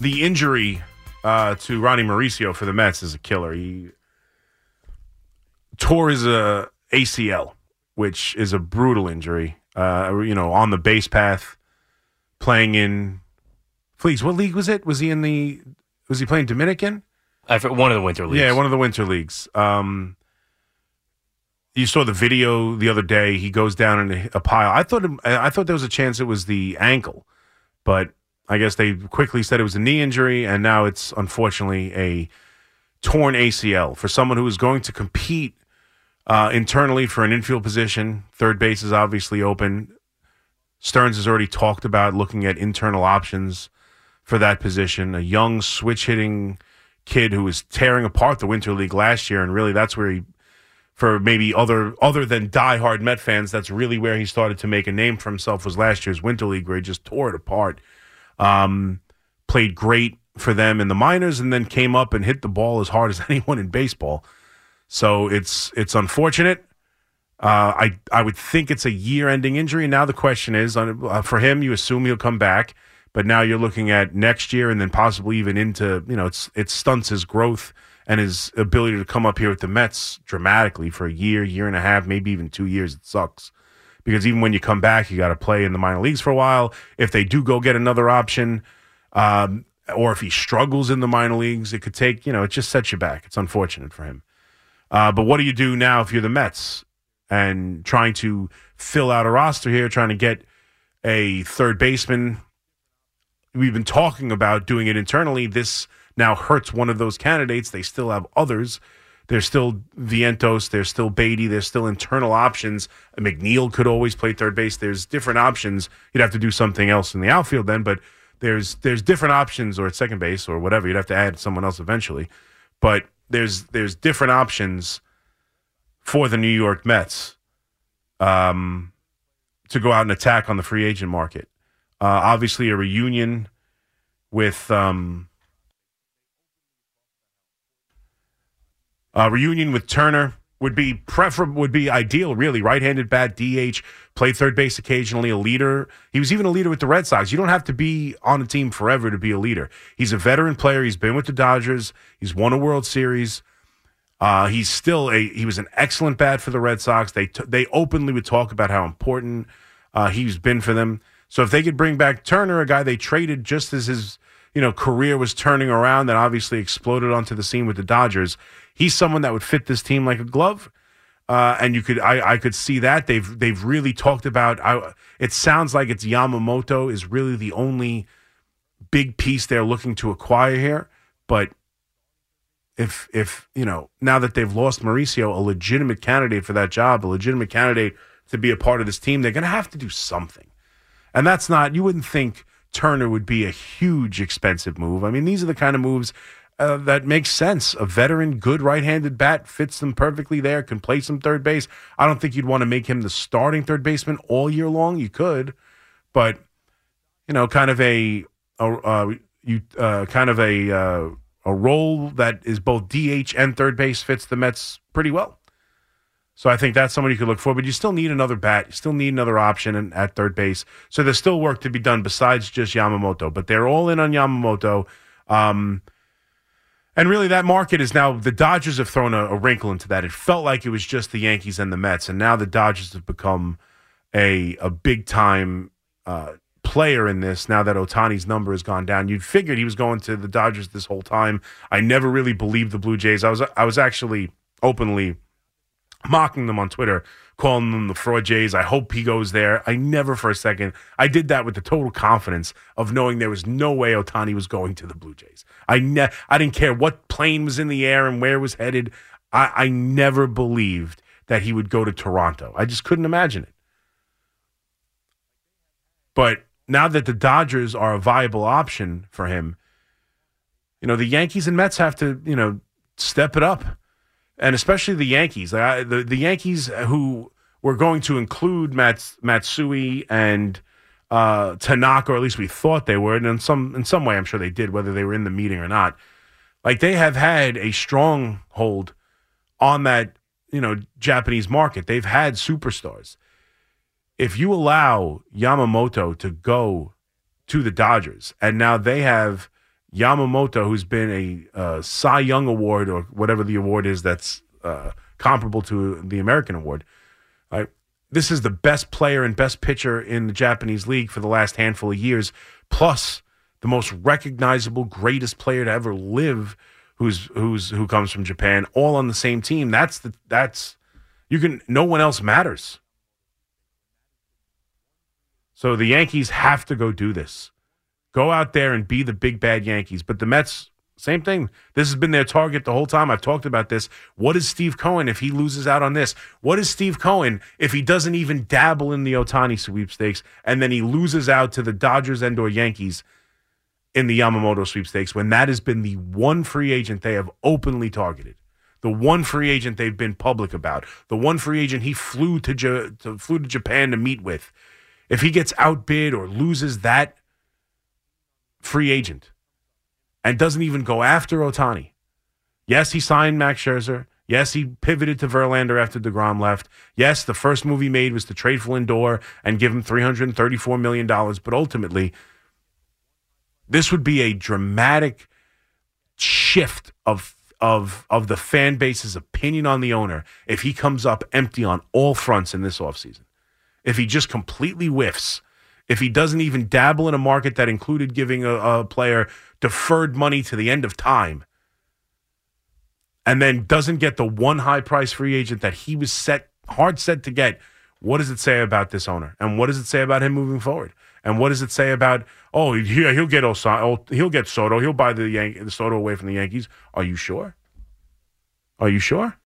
the injury uh, to Ronny Mauricio for the Mets is a killer. He tore his uh, ACL, which is a brutal injury. Uh, you know, on the base path, playing in Fleeks. What league was it? Was he in the? Was he playing Dominican? I one of the winter leagues. Yeah, one of the winter leagues. Um, you saw the video the other day. He goes down in a pile. I thought I thought there was a chance it was the ankle, but I guess they quickly said it was a knee injury, and now it's unfortunately a torn ACL for someone who is going to compete uh, internally for an infield position. Third base is obviously open. Stearns has already talked about looking at internal options for that position. A young switch hitting kid who was tearing apart the Winter League last year, and really that's where he, for maybe other other than diehard Met fans, that's really where he started to make a name for himself was last year's Winter League, where he just tore it apart. Um, played great for them in the minors, and then came up and hit the ball as hard as anyone in baseball. So it's it's unfortunate. Uh, I I would think it's a year-ending injury. And now the question is, uh, for him, you assume he'll come back, but now you're looking at next year and then possibly even into you know it's it stunts his growth and his ability to come up here with the Mets dramatically for a year, year and a half, maybe even two years. It sucks because even when you come back, you got to play in the minor leagues for a while. If they do go get another option, um, or if he struggles in the minor leagues, it could take you know it just sets you back. It's unfortunate for him. Uh, but what do you do now if you're the Mets and trying to fill out a roster here, trying to get a third baseman? We've been talking about doing it internally. This now hurts one of those candidates. They still have others. There's still Vientos. There's still Baty. There's still internal options. McNeil could always play third base. There's different options. You'd have to do something else in the outfield then, but there's there's different options or at second base or whatever. You'd have to add someone else eventually. But there's there's different options for the New York Mets um, to go out and attack on the free agent market. Uh, obviously, a reunion with um, reunion with Turner would be preferable, would be ideal, really. Right-handed bat, DH, played third base occasionally, a leader. He was even a leader with the Red Sox. You don't have to be on a team forever to be a leader. He's a veteran player. He's been with the Dodgers. He's won a World Series. Uh, he's still a he was an excellent bat for the Red Sox. They t- they openly would talk about how important uh, he's been for them. So if they could bring back Turner, a guy they traded just as his you know career was turning around, that obviously exploded onto the scene with the Dodgers he's someone that would fit this team like a glove. Uh, and you could, I, I could see that they've they've really talked about. I, it sounds like it's Yamamoto is really the only big piece they're looking to acquire here. But if if you know now that they've lost Mauricio, a legitimate candidate for that job, a legitimate candidate to be a part of this team, they're going to have to do something. And that's not you wouldn't think Turner would be a huge expensive move. I mean, these are the kind of moves uh, that makes sense. A veteran, good right-handed bat fits them perfectly there. Can play some third base. I don't think you'd want to make him the starting third baseman all year long. You could, but you know, kind of a, a uh, you uh, kind of a uh, a role that is both DH and third base fits the Mets pretty well. So I think that's someone you could look for, but you still need another bat. You still need another option in, at third base. So there's still work to be done besides just Yamamoto. But they're all in on Yamamoto. Um, and really, that market is now the Dodgers have thrown a, a, wrinkle into that. It felt like it was just the Yankees and the Mets, and now the Dodgers have become a a big time uh, player in this. Now that Ohtani's number has gone down, you'd figured he was going to the Dodgers this whole time. I never really believed the Blue Jays. I was I was actually openly mocking them on Twitter calling them the fraud Jays. I hope he goes there. I never for a second. I did that with the total confidence of knowing there was no way Ohtani was going to the Blue Jays. I ne- I didn't care what plane was in the air and where was headed. I, I never believed that he would go to Toronto. I just couldn't imagine it. But now that the Dodgers are a viable option for him, you know, the Yankees and Mets have to, you know, step it up and especially the Yankees. Uh, the the Yankees who were going to include Mats, Matsui and uh, Tanaka, or at least we thought they were, and in some in some way, I'm sure they did, whether they were in the meeting or not. Like they have had a strong hold on that you know Japanese market. They've had superstars. If you allow Yamamoto to go to the Dodgers, and now they have Yamamoto, who's been a uh, Cy Young Award or whatever the award is that's uh, comparable to the American award. Right? This is the best player and best pitcher in the Japanese league for the last handful of years, plus the most recognizable, greatest player to ever live, who's who's who comes from Japan, all on the same team. That's the that's you can no one else matters. So the Yankees have to go do this. Go out there and be the big bad Yankees. But the Mets, same thing. This has been their target the whole time. I've talked about this. What is Steve Cohen if he loses out on this? What is Steve Cohen if he doesn't even dabble in the Ohtani sweepstakes and then he loses out to the Dodgers and or Yankees in the Yamamoto sweepstakes when that has been the one free agent they have openly targeted? The one free agent they've been public about, the one free agent he flew to, to flew to Japan to meet with, if he gets outbid or loses that free agent and doesn't even go after Ohtani. yes, he signed Max Scherzer. Yes, he pivoted to Verlander after DeGrom left. Yes, the first move he made was to trade for Lindor and give him $334 million. But ultimately, this would be a dramatic shift of of of the fan base's opinion on the owner if he comes up empty on all fronts in this offseason if he just completely whiffs, if he doesn't even dabble in a market that included giving a, a player deferred money to the end of time, and then doesn't get the one high price free agent that he was set hard set to get, what does it say about this owner? And what does it say about him moving forward? And what does it say about oh yeah he'll get Osa- oh, he'll get Soto he'll buy the Yan- the Soto away from the Yankees? Are you sure? Are you sure?